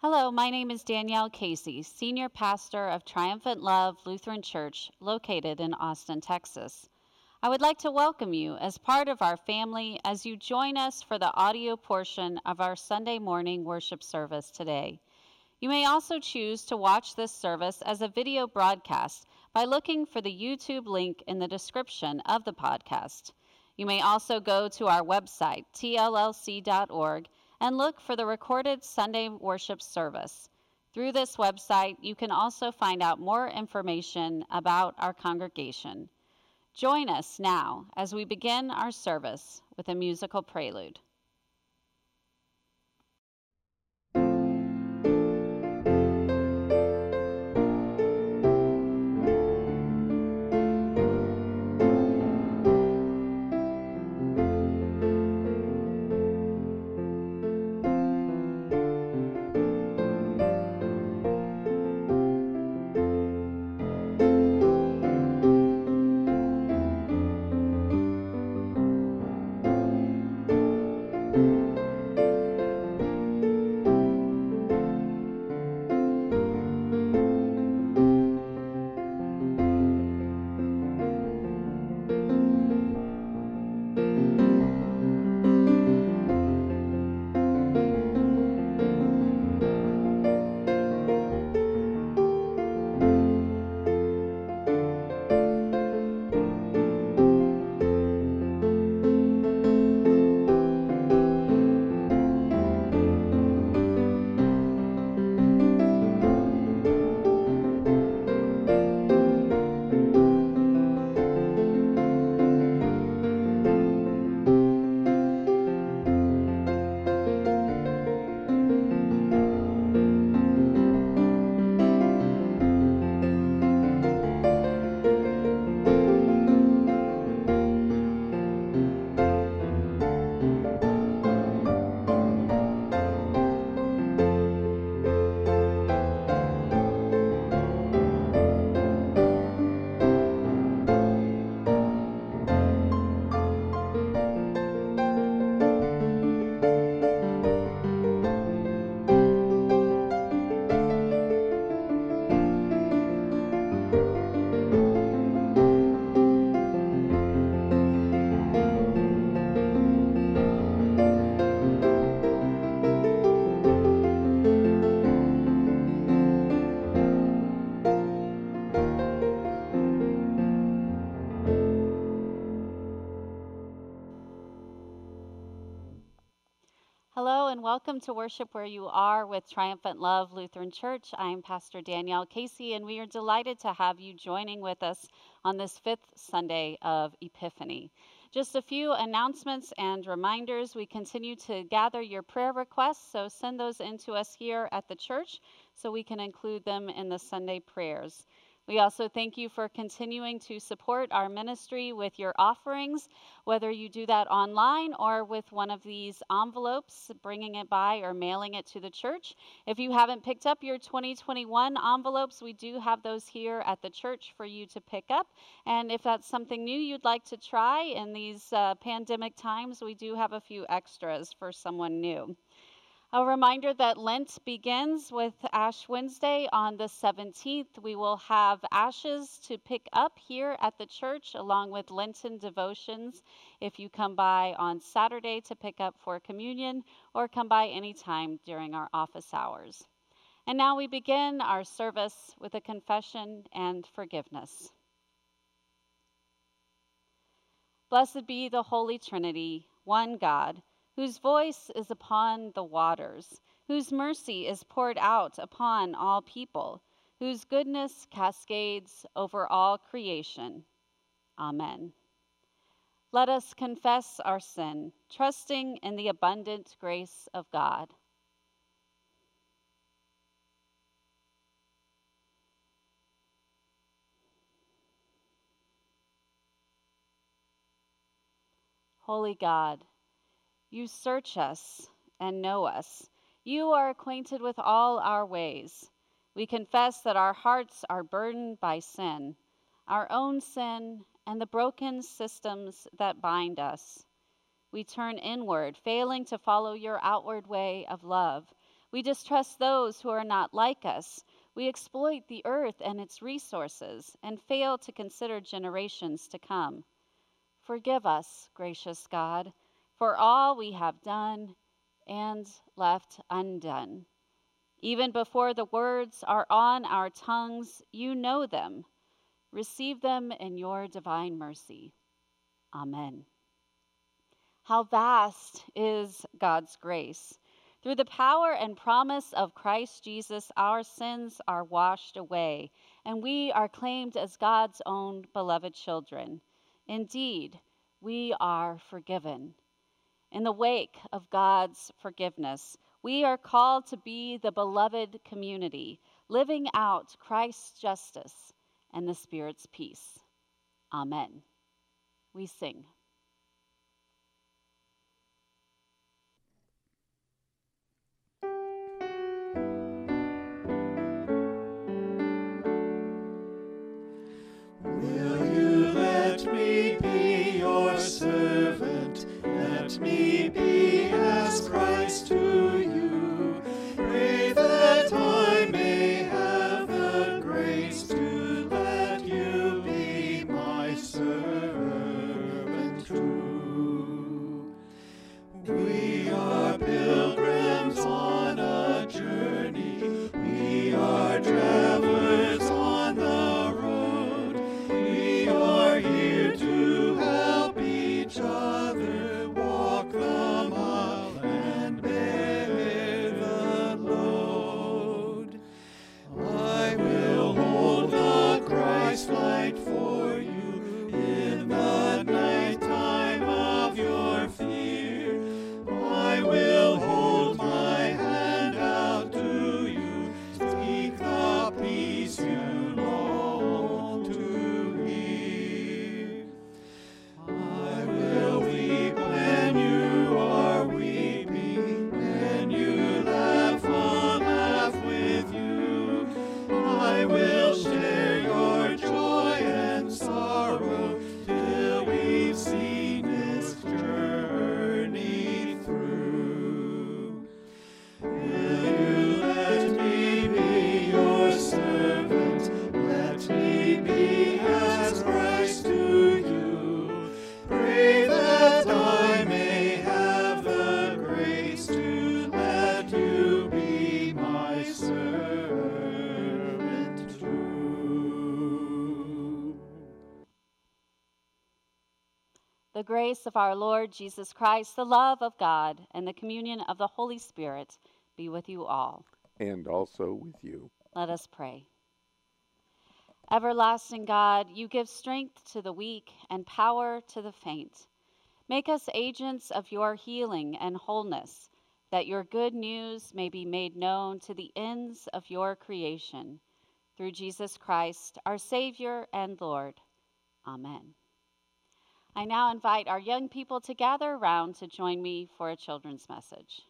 Hello, my name is Danielle Casey, Senior Pastor of Triumphant Love Lutheran Church, located in Austin, Texas. I would like to welcome you as part of our family as you join us for the audio portion of our Sunday morning worship service today. You may also choose to watch this service as a video broadcast by looking for the YouTube link in the description of the podcast. You may also go to our website, tllc.org, and look for the recorded Sunday worship service. Through this website, you can also find out more information about our congregation. Join us now as we begin our service with a musical prelude. Welcome to worship where you are with Triumphant Love Lutheran Church. I'm Pastor Danielle Casey, and we are delighted to have you joining with us on this fifth Sunday of Epiphany. Just a few announcements and reminders. We continue to gather your prayer requests, so send those in to us here at the church so we can include them in the Sunday prayers. We also thank you for continuing to support our ministry with your offerings, whether you do that online or with one of these envelopes, bringing it by or mailing it to the church. If you haven't picked up your 2021 envelopes, we do have those here at the church for you to pick up. And if that's something new you'd like to try in these uh, pandemic times, we do have a few extras for someone new. A reminder that Lent begins with Ash Wednesday on the 17th. We will have ashes to pick up here at the church along with Lenten devotions if you come by on Saturday to pick up for communion or come by anytime during our office hours. And now we begin our service with a confession and forgiveness. Blessed be the Holy Trinity, one God whose voice is upon the waters, whose mercy is poured out upon all people, whose goodness cascades over all creation. Amen. Let us confess our sin, trusting in the abundant grace of God. Holy God, you search us and know us. You are acquainted with all our ways. We confess that our hearts are burdened by sin, our own sin, and the broken systems that bind us. We turn inward, failing to follow your outward way of love. We distrust those who are not like us. We exploit the earth and its resources and fail to consider generations to come. Forgive us, gracious God, for all we have done and left undone. Even before the words are on our tongues, you know them. Receive them in your divine mercy. Amen. How vast is God's grace! Through the power and promise of Christ Jesus, our sins are washed away, and we are claimed as God's own beloved children. Indeed, we are forgiven. In the wake of God's forgiveness, we are called to be the beloved community, living out Christ's justice and the Spirit's peace. Amen. We sing. The grace of our Lord Jesus Christ, the love of God, and the communion of the Holy Spirit be with you all. And also with you. Let us pray. Everlasting God, you give strength to the weak and power to the faint. Make us agents of your healing and wholeness, that your good news may be made known to the ends of your creation. Through Jesus Christ, our Savior and Lord. Amen. I now invite our young people to gather around to join me for a children's message.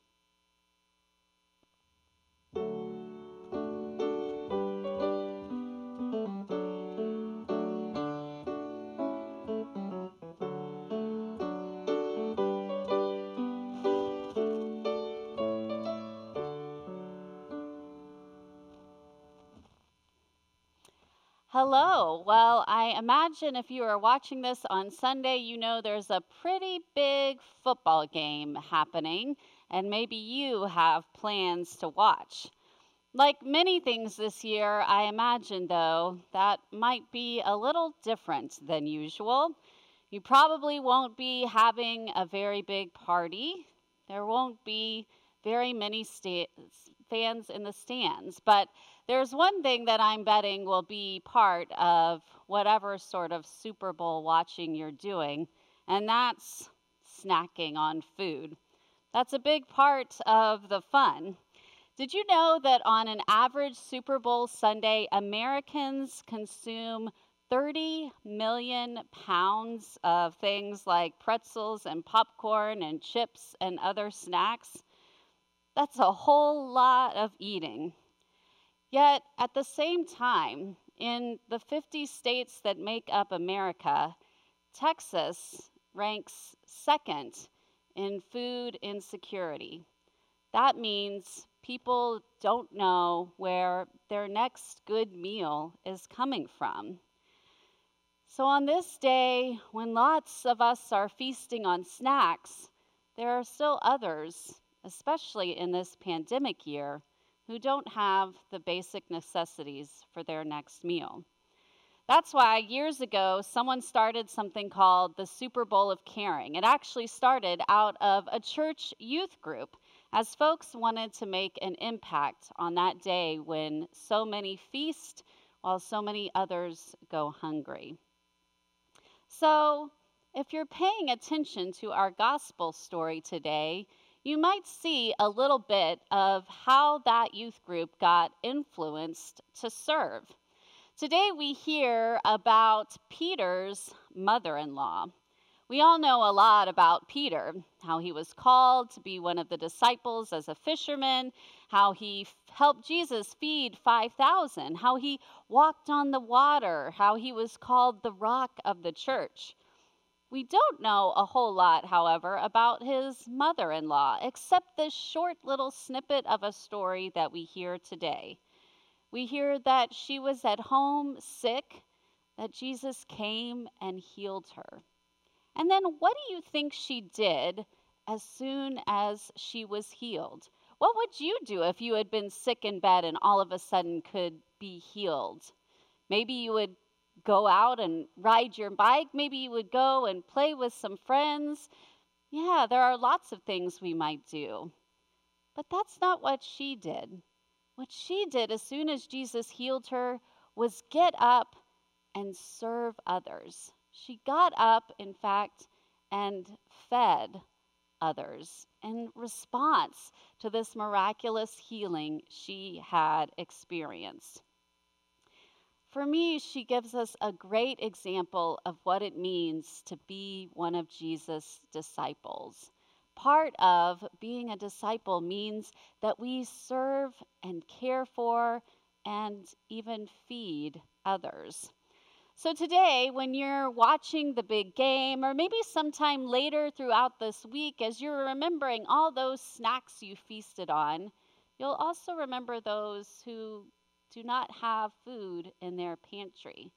Hello. Well, I imagine if you are watching this on Sunday, you know there's a pretty big football game happening, and maybe you have plans to watch. Like many things this year, I imagine, though, that might be a little different than usual. You probably won't be having a very big party. There won't be very many sta- fans in the stands, but there's one thing that I'm betting will be part of whatever sort of Super Bowl watching you're doing, and that's snacking on food. That's a big part of the fun. Did you know that on an average Super Bowl Sunday, Americans consume 30 million pounds of things like pretzels and popcorn and chips and other snacks? That's a whole lot of eating. Yet, at the same time, in the 50 states that make up America, Texas ranks second in food insecurity. That means people don't know where their next good meal is coming from. So, on this day, when lots of us are feasting on snacks, there are still others, especially in this pandemic year, who don't have the basic necessities for their next meal. That's why years ago, someone started something called the Souper Bowl of Caring. It actually started out of a church youth group as folks wanted to make an impact on that day when so many feast while so many others go hungry. So, if you're paying attention to our gospel story today, you might see a little bit of how that youth group got influenced to serve. Today, we hear about Peter's mother in law. We all know a lot about Peter, how he was called to be one of the disciples as a fisherman, how he helped Jesus feed 5,000, how he walked on the water, how he was called the rock of the church. We don't know a whole lot, however, about his mother in law, except this short little snippet of a story that we hear today. We hear that she was at home sick, that Jesus came and healed her. And then what do you think she did as soon as she was healed? What would you do if you had been sick in bed and all of a sudden could be healed? Maybe you would go out and ride your bike. Maybe you would go and play with some friends. Yeah, there are lots of things we might do. But that's not what she did. What she did as soon as Jesus healed her was get up and serve others. She got up, in fact, and fed others in response to this miraculous healing she had experienced. For me, she gives us a great example of what it means to be one of Jesus' disciples. Part of being a disciple means that we serve and care for and even feed others. So, today, when you're watching the big game, or maybe sometime later throughout this week, as you're remembering all those snacks you feasted on, you'll also remember those who do not have food in their pantry.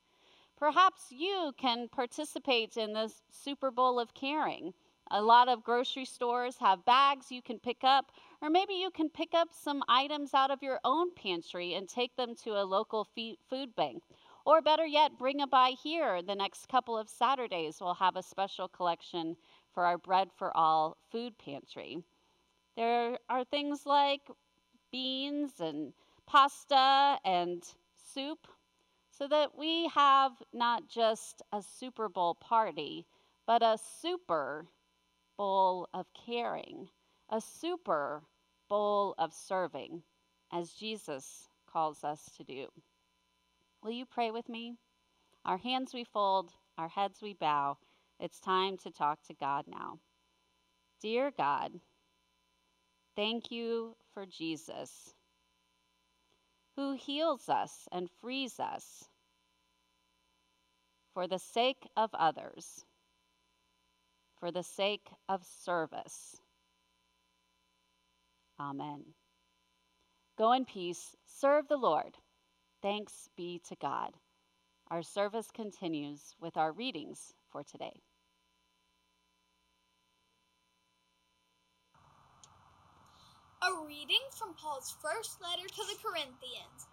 Perhaps you can participate in this Souper Bowl of caring. A lot of grocery stores have bags you can pick up, or maybe you can pick up some items out of your own pantry and take them to a local food bank. Or better yet, bring a by here. The next couple of Saturdays, we'll have a special collection for our Bread for All food pantry. There are things like beans and pasta and soup, so that we have not just a Super Bowl party, but a super bowl of caring, a super bowl of serving, as Jesus calls us to do. Will you pray with me? Our hands we fold, our heads we bow. It's time to talk to God now. Dear God, thank you for Jesus, who heals us and frees us for the sake of others, for the sake of service. Amen. Go in peace, serve the Lord. Thanks be to God. Our service continues with our readings for today. A reading from Paul's first letter to the Corinthians.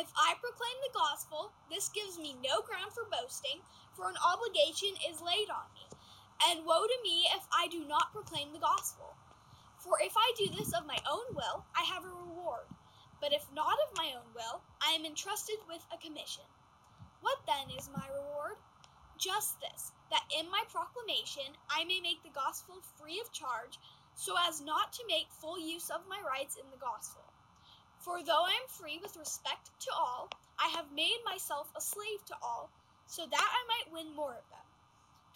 If I proclaim the gospel, this gives me no ground for boasting, for an obligation is laid on me. And woe to me if I do not proclaim the gospel. For if I do this of my own will, I have a reward. But if not of my own will, I am entrusted with a commission. What then is my reward? Just this, that in my proclamation I may make the gospel free of charge, so as not to make full use of my rights in the gospel. For though I am free with respect to all, I have made myself a slave to all, so that I might win more of them.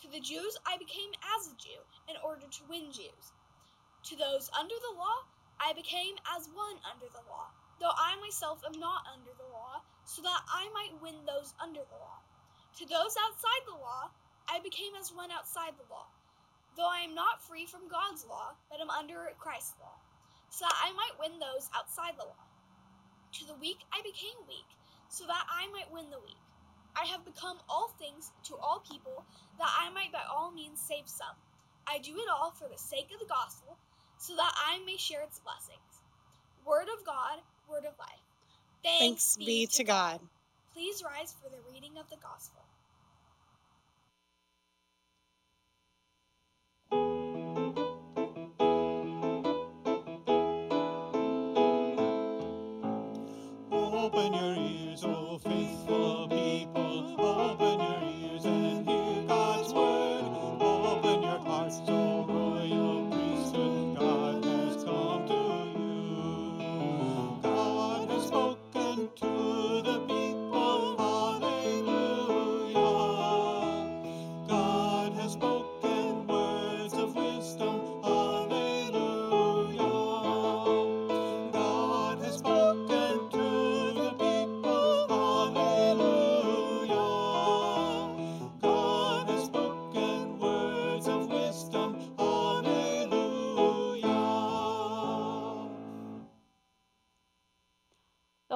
To the Jews I became as a Jew, in order to win Jews. To those under the law I became as one under the law though I myself am not under the law, so that I might win those under the law. To those outside the law, I became as one outside the law, though I am not free from God's law, but am under Christ's law, so that I might win those outside the law. To the weak I became weak, so that I might win the weak. I have become all things to all people, that I might by all means save some. I do it all for the sake of the gospel, so that I may share its blessings. Word of God, word of life. Thanks be to God. Please rise for the reading of the gospel. Open your ears, O faithful people. Open your ears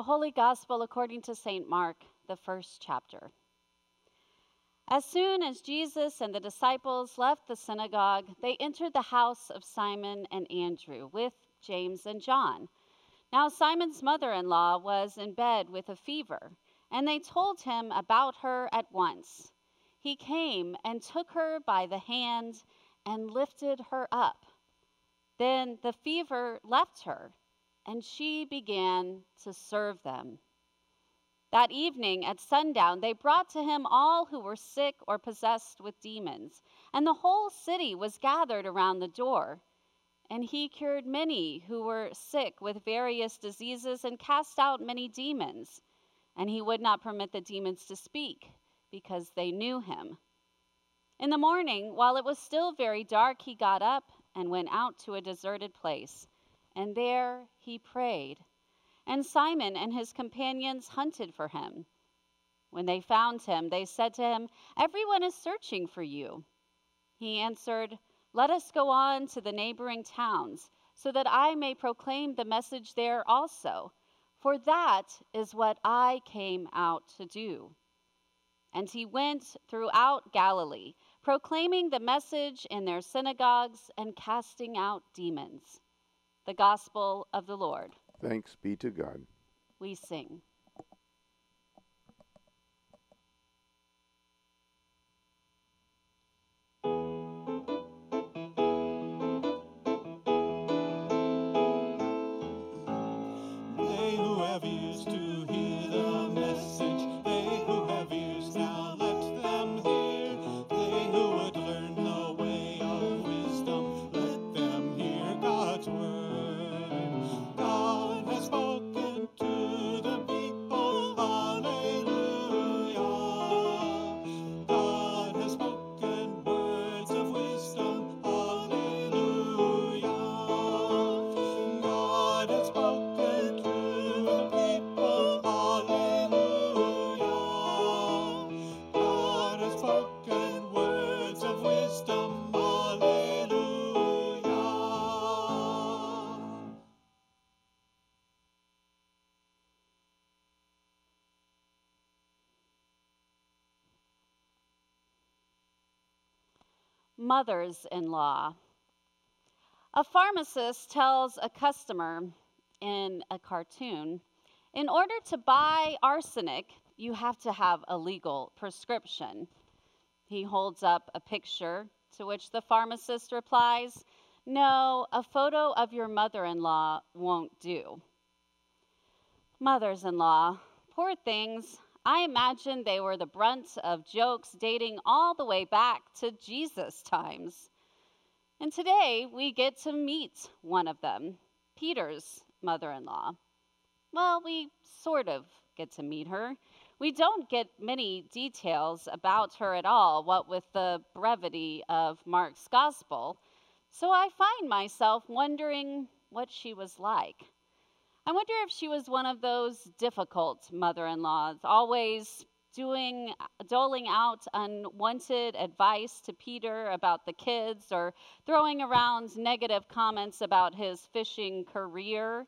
Holy Gospel according to St. Mark, the first chapter. As soon as Jesus and the disciples left the synagogue, they entered the house of Simon and Andrew with James and John. Now, Simon's mother in law was in bed with a fever, and they told him about her at once. He came and took her by the hand and lifted her up. Then the fever left her and she began to serve them. That evening at sundown, they brought to him all who were sick or possessed with demons, and the whole city was gathered around the door. And he cured many who were sick with various diseases and cast out many demons. And he would not permit the demons to speak, because they knew him. In the morning, while it was still very dark, he got up and went out to a deserted place and there he prayed. And Simon and his companions hunted for him. When they found him, they said to him, Everyone is searching for you. He answered, Let us go on to the neighboring towns, so that I may proclaim the message there also, for that is what I came out to do. And he went throughout Galilee, proclaiming the message in their synagogues and casting out demons. The gospel of the Lord. Thanks be to God. We sing. Mothers in law. A pharmacist tells a customer in a cartoon in order to buy arsenic, you have to have a legal prescription. He holds up a picture, to which the pharmacist replies, No, a photo of your mother in law won't do. Mothers in law, poor things. I imagine they were the brunt of jokes dating all the way back to Jesus' times. And today we get to meet one of them, Peter's mother in law. Well, we sort of get to meet her. We don't get many details about her at all, what with the brevity of Mark's gospel. So I find myself wondering what she was like. I wonder if she was one of those difficult mother in laws, always doing doling out unwanted advice to Peter about the kids or throwing around negative comments about his fishing career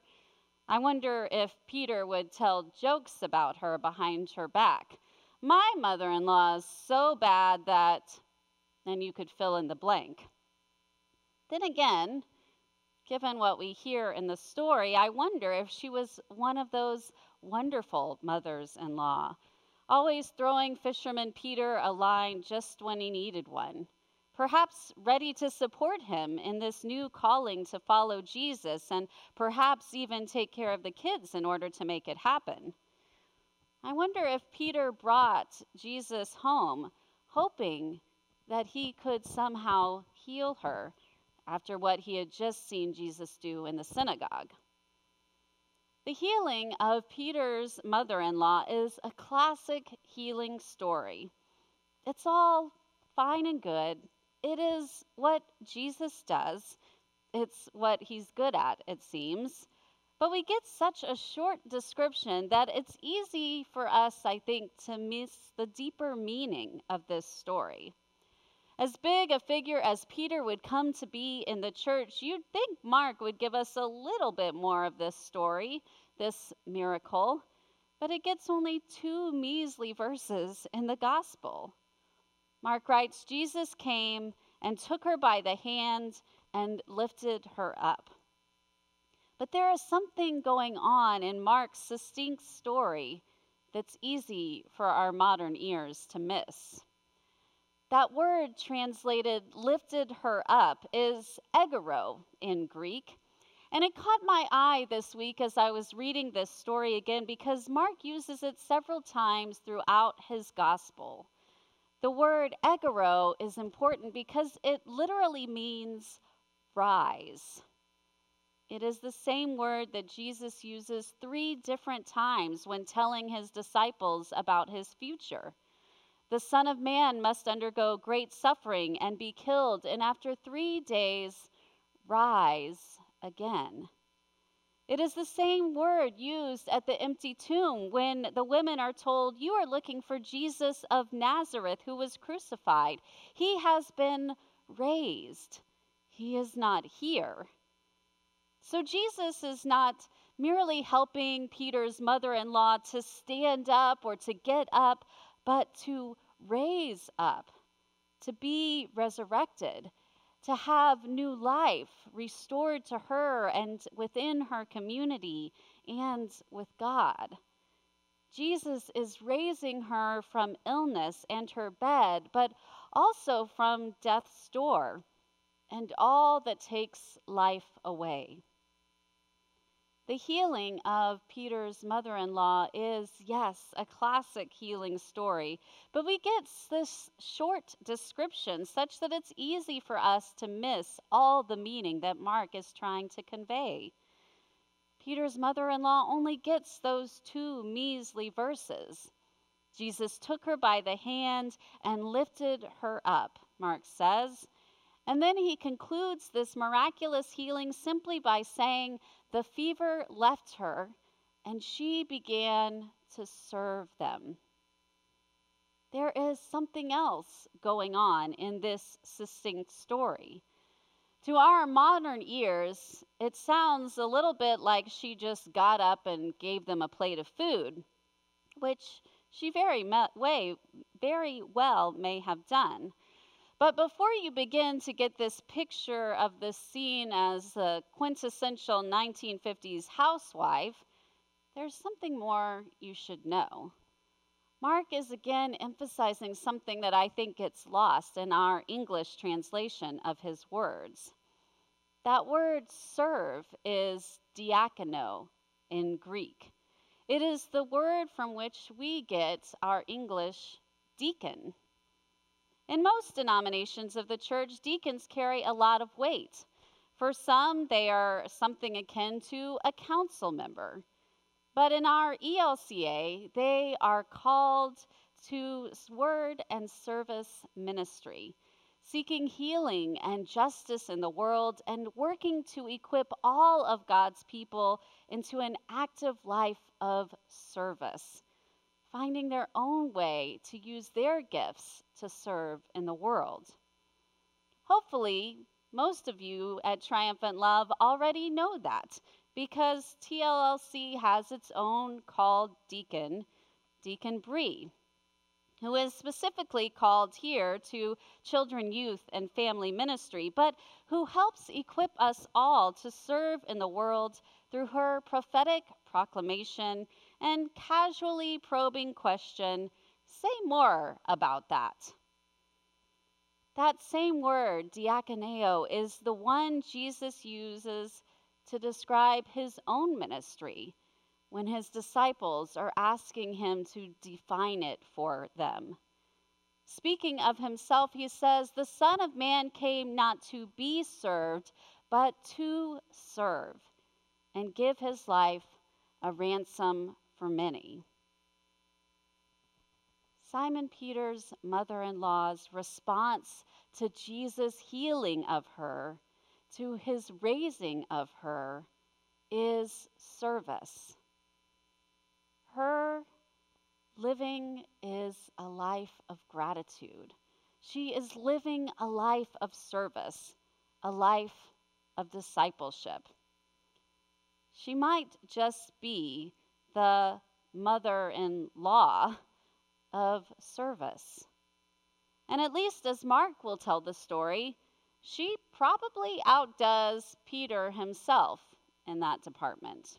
I wonder if Peter would tell jokes about her behind her back. My mother in law is so bad that, and you could fill in the blank. Then again, given what we hear in the story, I wonder if she was one of those wonderful mothers in law, always throwing fisherman Peter a line just when he needed one, perhaps ready to support him in this new calling to follow Jesus, and perhaps even take care of the kids in order to make it happen. I wonder if Peter brought Jesus home, hoping that he could somehow heal her after what he had just seen Jesus do in the synagogue. The healing of Peter's mother in law is a classic healing story. It's all fine and good. It is what Jesus does, it's what he's good at, it seems. But we get such a short description that it's easy for us, I think, to miss the deeper meaning of this story. As big a figure as Peter would come to be in the church, you'd think Mark would give us a little bit more of this story, this miracle, but it gets only two measly verses in the gospel. Mark writes Jesus came and took her by the hand and lifted her up. But there is something going on in Mark's succinct story that's easy for our modern ears to miss. That word translated lifted her up is egeiro in Greek. And it caught my eye this week as I was reading this story again because Mark uses it several times throughout his gospel. The word egeiro is important because it literally means rise. It is the same word that Jesus uses three different times when telling his disciples about his future. The Son of Man must undergo great suffering and be killed, and after three days, rise again. It is the same word used at the empty tomb when the women are told, You are looking for Jesus of Nazareth who was crucified. He has been raised, he is not here. So Jesus is not merely helping Peter's mother in law to stand up or to get up, but to raise up, to be resurrected, to have new life restored to her and within her community and with God. Jesus is raising her from illness and her bed, but also from death's door and all that takes life away. The healing of Peter's mother in law is, yes, a classic healing story, but we get this short description such that it's easy for us to miss all the meaning that Mark is trying to convey. Peter's mother in law only gets those two measly verses. Jesus took her by the hand and lifted her up, Mark says. And then he concludes this miraculous healing simply by saying the fever left her, and she began to serve them. There is something else going on in this succinct story. To our modern ears, it sounds a little bit like she just got up and gave them a plate of food, which she very, way, very well may have done. But before you begin to get this picture of this scene as a quintessential 1950s housewife, there's something more you should know. Mark is again emphasizing something that I think gets lost in our English translation of his words. That word serve is diakoneo in Greek. It is the word from which we get our English deacon. In most denominations of the church, deacons carry a lot of weight. For some, they are something akin to a council member. But in our ELCA, they are called to word and service ministry, seeking healing and justice in the world and working to equip all of God's people into an active life of service finding their own way to use their gifts to serve in the world. Hopefully, most of you at Triumphant Love already know that because TLLC has its own called deacon, Deacon Bree, who is specifically called here to children, youth, and family ministry, but who helps equip us all to serve in the world through her prophetic proclamation and casually probing question say more about that. That same word, diakoneo, is the one Jesus uses to describe his own ministry when his disciples are asking him to define it for them. Speaking of himself, he says, The Son of Man came not to be served, but to serve and give his life a ransom for many. Simon Peter's mother in law's response to Jesus' healing of her, to his raising of her, is service. Her living is a life of gratitude. She is living a life of service, a life of discipleship. She might just be the mother in law of service. And at least as Mark will tell the story, she probably outdoes Peter himself in that department.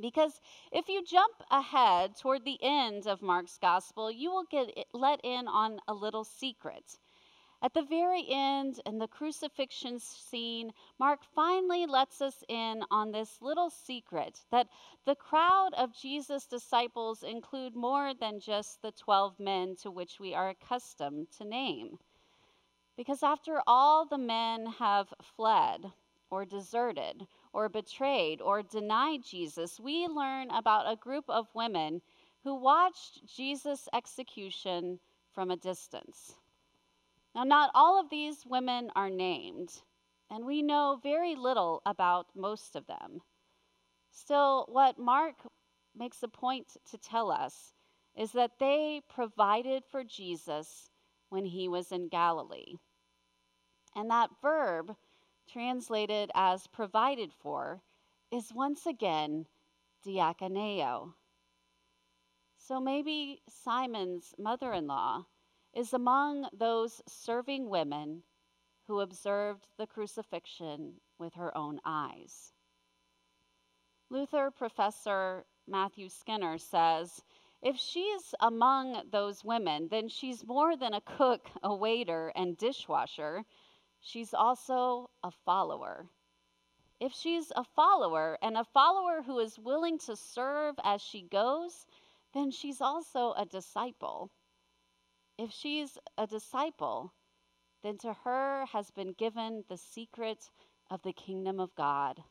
Because if you jump ahead toward the end of Mark's gospel, you will get let in on a little secret. At the very end, in the crucifixion scene, Mark finally lets us in on this little secret that the crowd of Jesus' disciples include more than just the 12 men to which we are accustomed to name. Because after all the men have fled, or deserted, or betrayed, or denied Jesus, we learn about a group of women who watched Jesus' execution from a distance. Now, not all of these women are named, and we know very little about most of them. Still, what Mark makes a point to tell us is that they provided for Jesus when he was in Galilee. And that verb, translated as provided for, is once again diakoneo. So maybe Simon's mother in law is among those serving women who observed the crucifixion with her own eyes. Luther professor Matthew Skinner says if she's among those women, then she's more than a cook, a waiter, and dishwasher. She's also a follower. If she's a follower and a follower who is willing to serve as she goes, then she's also a disciple. If she's a disciple, then to her has been given the secret of the kingdom of God.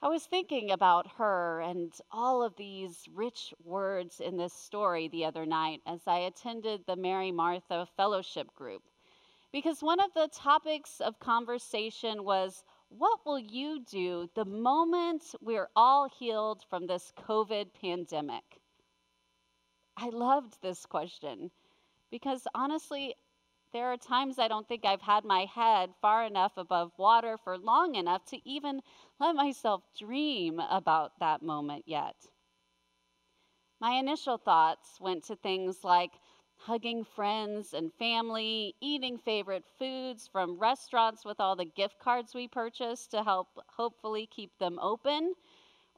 I was thinking about her and all of these rich words in this story the other night as I attended the Mary Martha Fellowship Group. Because one of the topics of conversation was what will you do the moment we're all healed from this COVID pandemic? I loved this question because honestly, there are times I don't think I've had my head far enough above water for long enough to even let myself dream about that moment yet. My initial thoughts went to things like hugging friends and family, eating favorite foods from restaurants with all the gift cards we purchased to help hopefully keep them open,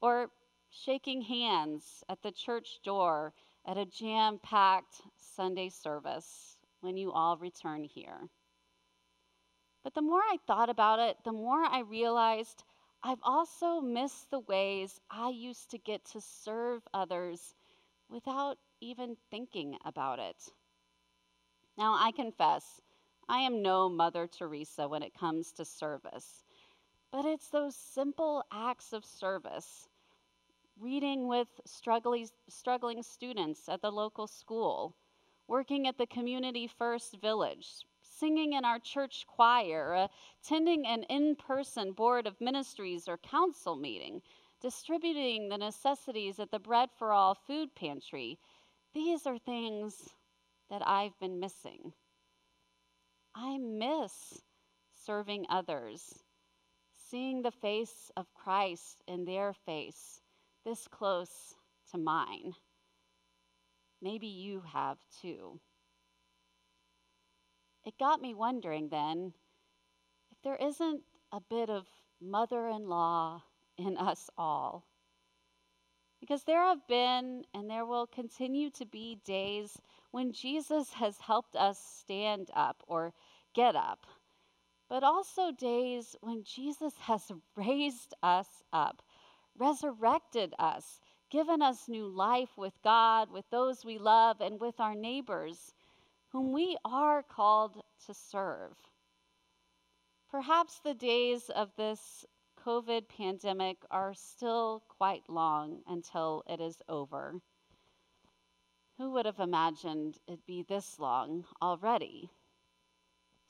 or shaking hands at the church door at a jam packed Sunday service when you all return here. But the more I thought about it, the more I realized I've also missed the ways I used to get to serve others without even thinking about it. Now, I confess, I am no Mother Teresa when it comes to service, but it's those simple acts of service reading with struggling, students at the local school, working at the Community First Village, singing in our church choir, attending an in person board of ministries or council meeting, distributing the necessities at the Bread for All food pantry. These are things that I've been missing. I miss serving others, seeing the face of Christ in their face this close to mine. Maybe you have too. It got me wondering then if there isn't a bit of mother in law in us all. Because there have been and there will continue to be days when Jesus has helped us stand up or get up, but also days when Jesus has raised us up, resurrected us, given us new life with God, with those we love, and with our neighbors, whom we are called to serve. Perhaps the days of this COVID pandemic are still quite long until it is over. Who would have imagined it'd be this long already?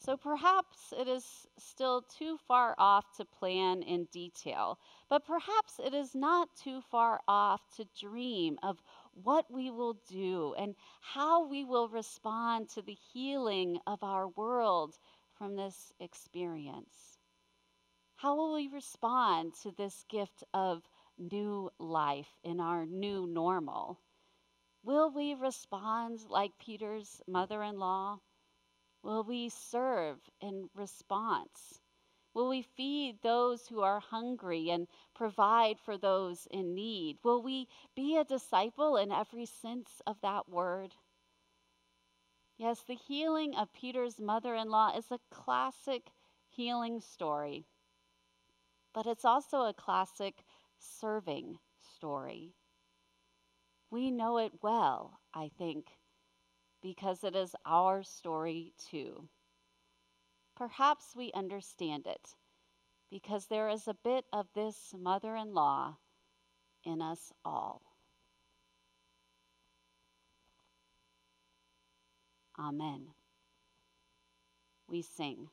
So perhaps it is still too far off to plan in detail, but perhaps it is not too far off to dream of what we will do and how we will respond to the healing of our world from this experience. How will we respond to this gift of new life in our new normal? Will we respond like Peter's mother in law? Will we serve in response? Will we feed those who are hungry and provide for those in need? Will we be a disciple in every sense of that word? Yes, the healing of Peter's mother in law is a classic healing story but it's also a classic serving story. We know it well, I think, because it is our story too. Perhaps we understand it because there is a bit of this mother in law in us all. Amen. We sing.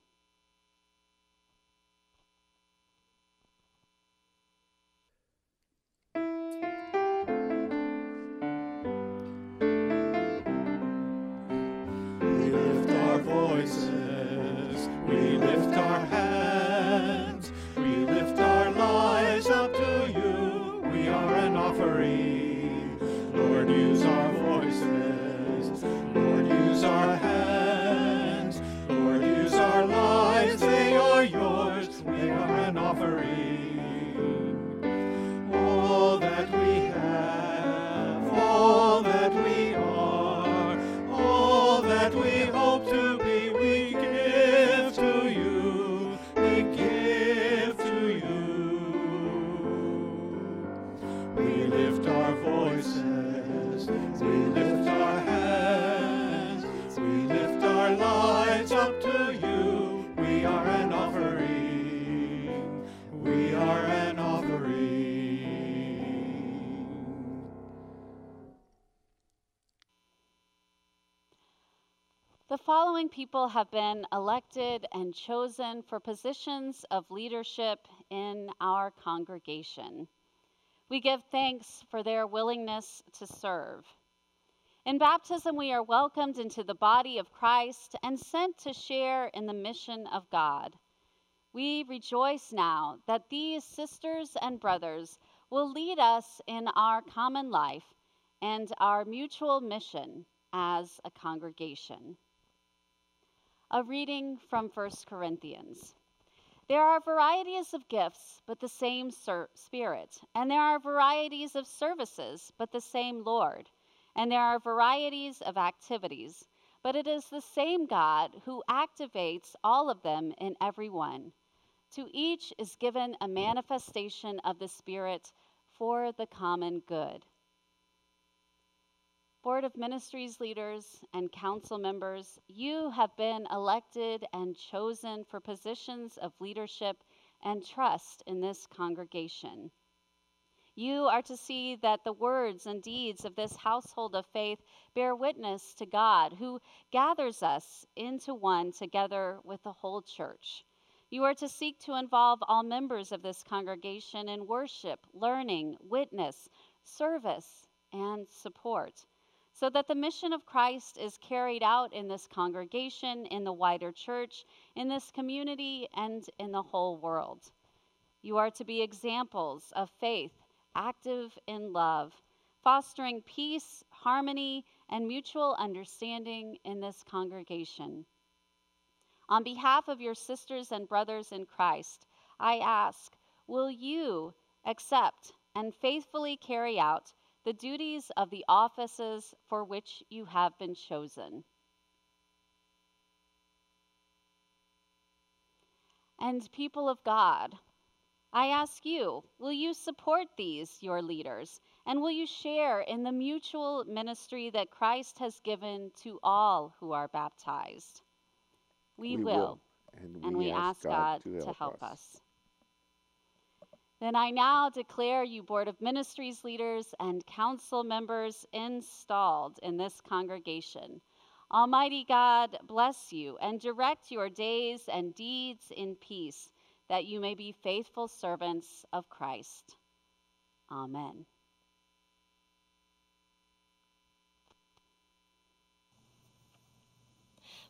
People have been elected and chosen for positions of leadership in our congregation. We give thanks for their willingness to serve. In baptism, we are welcomed into the body of Christ and sent to share in the mission of God. We rejoice now that these sisters and brothers will lead us in our common life and our mutual mission as a congregation. A reading from 1 Corinthians. There are varieties of gifts, but the same Spirit. And there are varieties of services, but the same Lord. And there are varieties of activities, but it is the same God who activates all of them in everyone. To each is given a manifestation of the Spirit for the common good. Board of Ministries leaders and council members, you have been elected and chosen for positions of leadership and trust in this congregation. You are to see that the words and deeds of this household of faith bear witness to God, who gathers us into one together with the whole church. You are to seek to involve all members of this congregation in worship, learning, witness, service, and support so that the mission of Christ is carried out in this congregation, in the wider church, in this community, and in the whole world. You are to be examples of faith, active in love, fostering peace, harmony, and mutual understanding in this congregation. On behalf of your sisters and brothers in Christ, I ask, will you accept and faithfully carry out the duties of the offices for which you have been chosen? And people of God, I ask you, will you support these, your leaders, and will you share in the mutual ministry that Christ has given to all who are baptized? We, We will, will, and and we we ask God, God to to help help us. us. Then I now declare you Board of Ministries leaders and council members installed in this congregation. Almighty God bless you and direct your days and deeds in peace, that you may be faithful servants of Christ. Amen.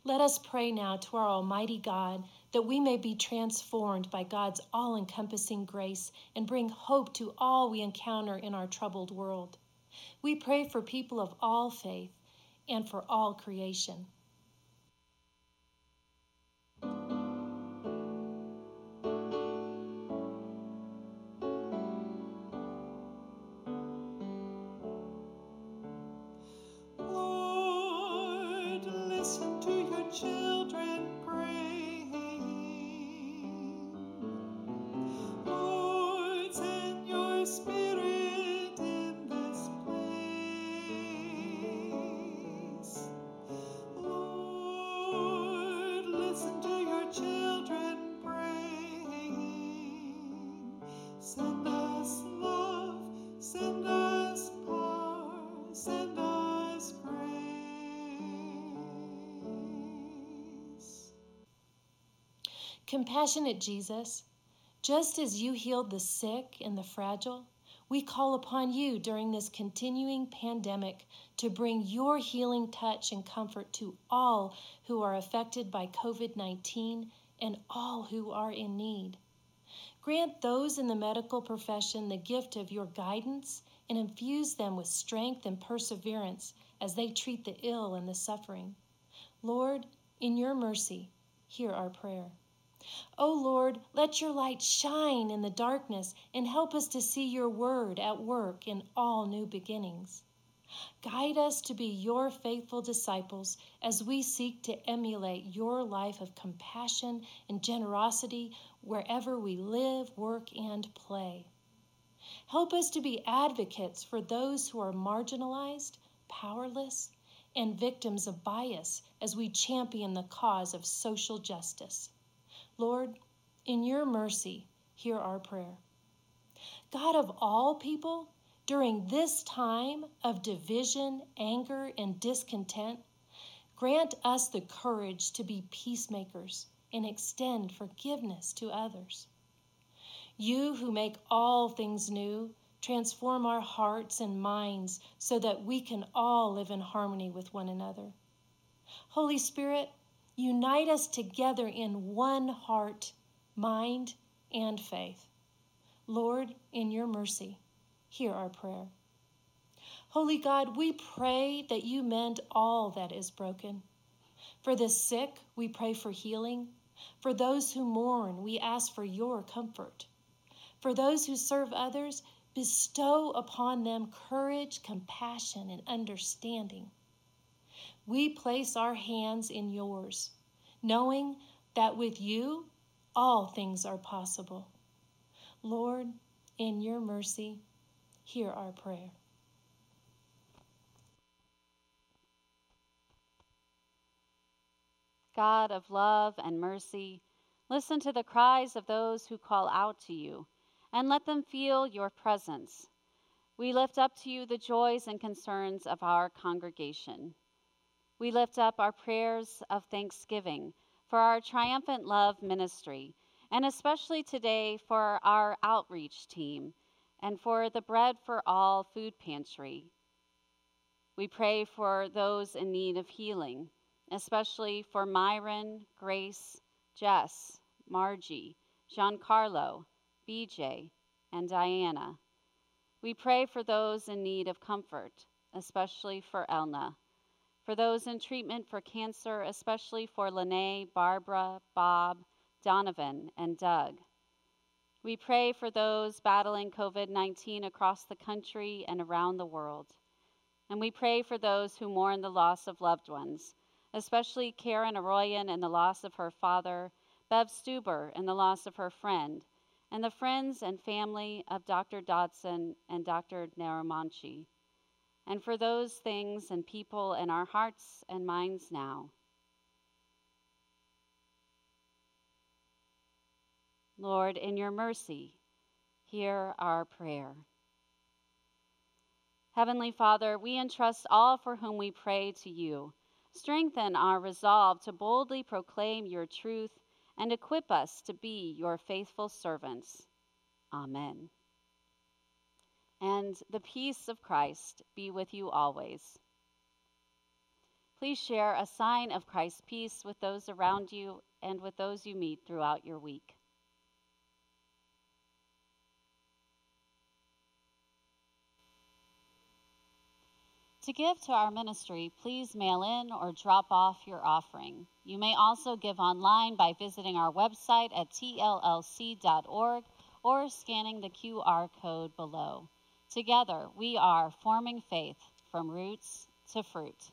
Let us pray now to our Almighty God that we may be transformed by God's all encompassing grace and bring hope to all we encounter in our troubled world. We pray for people of all faith and for all creation. Compassionate Jesus, just as you healed the sick and the fragile, we call upon you during this continuing pandemic to bring your healing touch and comfort to all who are affected by COVID 19 and all who are in need. Grant those in the medical profession the gift of your guidance and infuse them with strength and perseverance as they treat the ill and the suffering. Lord, in your mercy, hear our prayer. O Lord, let your light shine in the darkness and help us to see your word at work in all new beginnings. Guide us to be your faithful disciples as we seek to emulate your life of compassion and generosity wherever we live, work, and play. Help us to be advocates for those who are marginalized, powerless, and victims of bias as we champion the cause of social justice. Lord, in your mercy, hear our prayer. God of all people, during this time of division, anger, and discontent, grant us the courage to be peacemakers and extend forgiveness to others. You who make all things new, transform our hearts and minds so that we can all live in harmony with one another. Holy Spirit, unite us together in one heart, mind, and faith. Lord, in your mercy, hear our prayer. Holy God, we pray that you mend all that is broken. For the sick, we pray for healing. For those who mourn, we ask for your comfort. For those who serve others, bestow upon them courage, compassion, and understanding. We place our hands in yours, knowing that with you all things are possible. Lord, in your mercy, hear our prayer. God of love and mercy, listen to the cries of those who call out to you, and let them feel your presence. We lift up to you the joys and concerns of our congregation. We lift up our prayers of thanksgiving for our triumphant love ministry, and especially today for our outreach team and for the Bread for All food pantry. We pray for those in need of healing, especially for Myron, Grace, Jess, Margie, Giancarlo, BJ, and Diana. We pray for those in need of comfort, especially for Elna. For those in treatment for cancer, especially for Lene, Barbara, Bob, Donovan, and Doug. We pray for those battling COVID 19 across the country and around the world. And we pray for those who mourn the loss of loved ones, especially Karen Arroyan and the loss of her father, Bev Stuber and the loss of her friend, and the friends and family of Dr. Dodson and Dr. Naramanchi. And for those things and people in our hearts and minds now. Lord, in your mercy, hear our prayer. Heavenly Father, we entrust all for whom we pray to you. Strengthen our resolve to boldly proclaim your truth and equip us to be your faithful servants. Amen. And the peace of Christ be with you always. Please share a sign of Christ's peace with those around you and with those you meet throughout your week. To give to our ministry, please mail in or drop off your offering. You may also give online by visiting our website at tllc.org or scanning the QR code below. Together, we are forming faith from roots to fruit.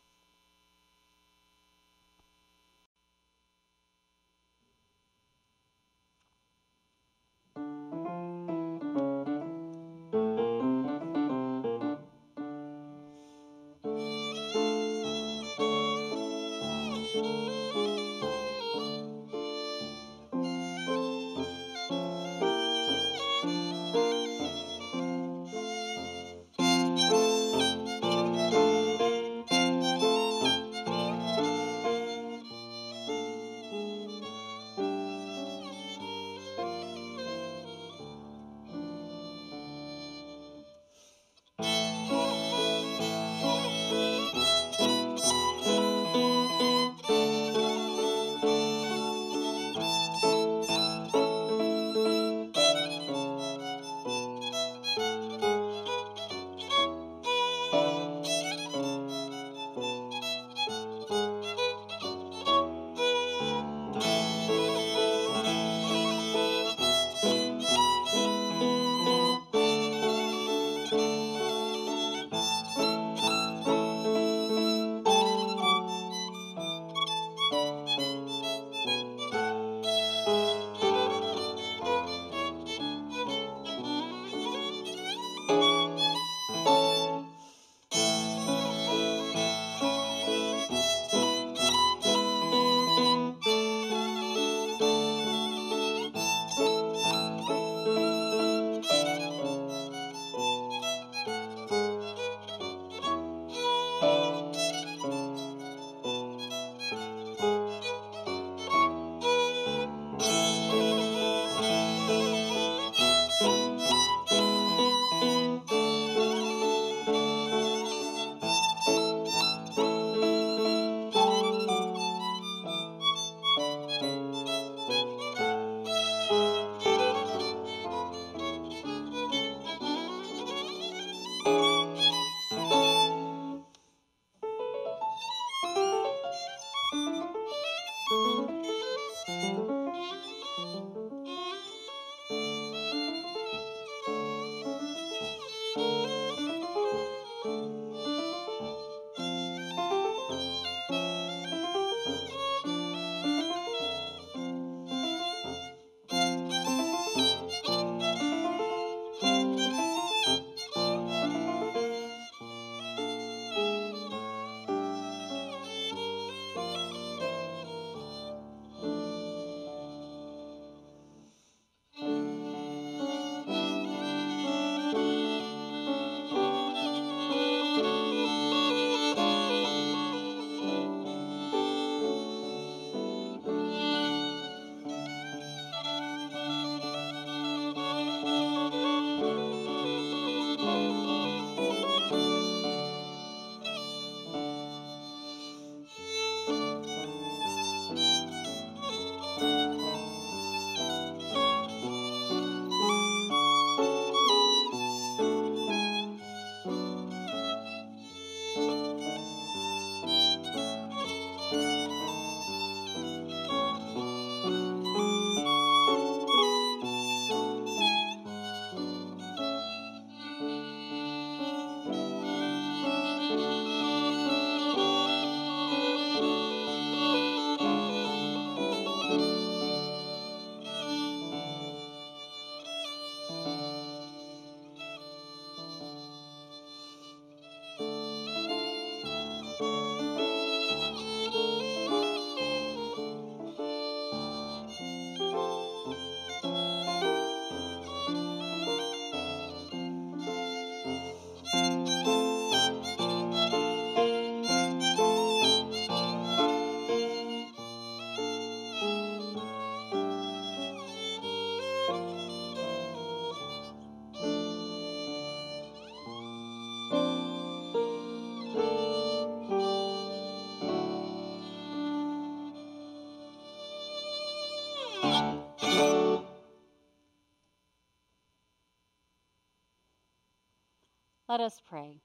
Let us pray.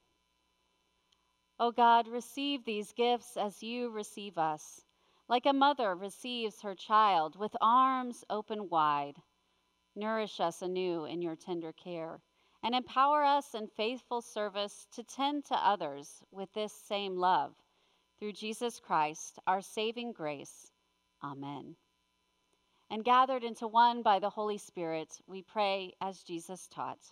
O God, receive these gifts as you receive us, like a mother receives her child with arms open wide. Nourish us anew in your tender care, and empower us in faithful service to tend to others with this same love. Through Jesus Christ, our saving grace. Amen. And gathered into one by the Holy Spirit, we pray as Jesus taught.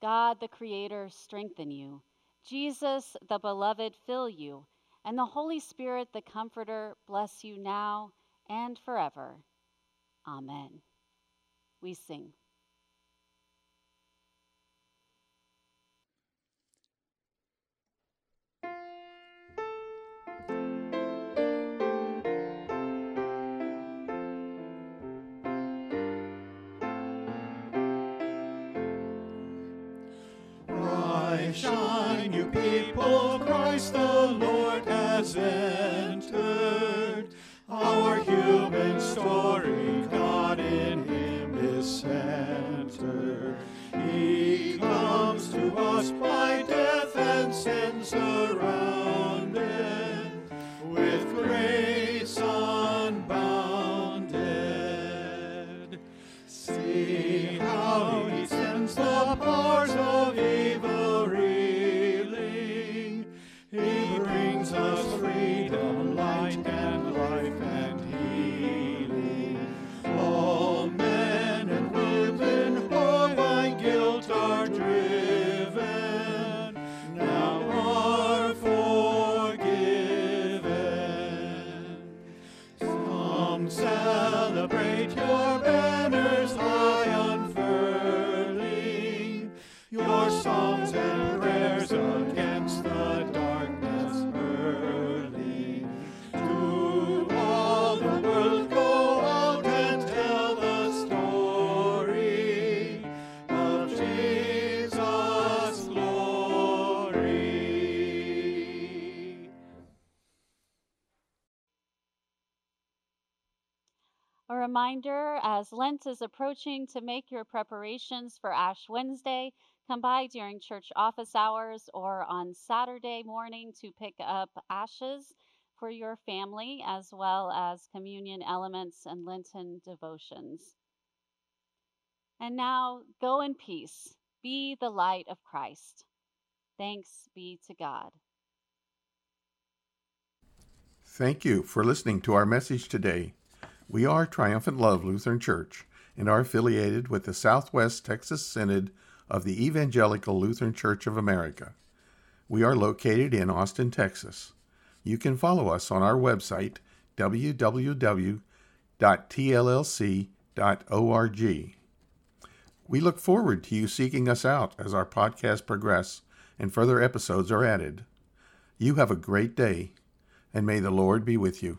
God the Creator strengthen you. Jesus the Beloved fill you. And the Holy Spirit the Comforter bless you now and forever. Amen. We sing. Shine, you people, Christ the Lord has entered. Our human story, God in Him is centered. He comes to us by death and sin surrounded, with grace unbounded. See how He sends the powers of reminder as Lent is approaching to make your preparations for Ash Wednesday. Come by during church office hours or on Saturday morning to pick up ashes for your family, as well as communion elements and Lenten devotions. And now go in peace. Be the light of Christ. Thanks be to God. Thank you for listening to our message today. We are Triumphant Love Lutheran Church and are affiliated with the Southwest Texas Synod of the Evangelical Lutheran Church of America. We are located in Austin, Texas. You can follow us on our website, www.tllc.org. We look forward to you seeking us out as our podcasts progress and further episodes are added. You have a great day, and may the Lord be with you.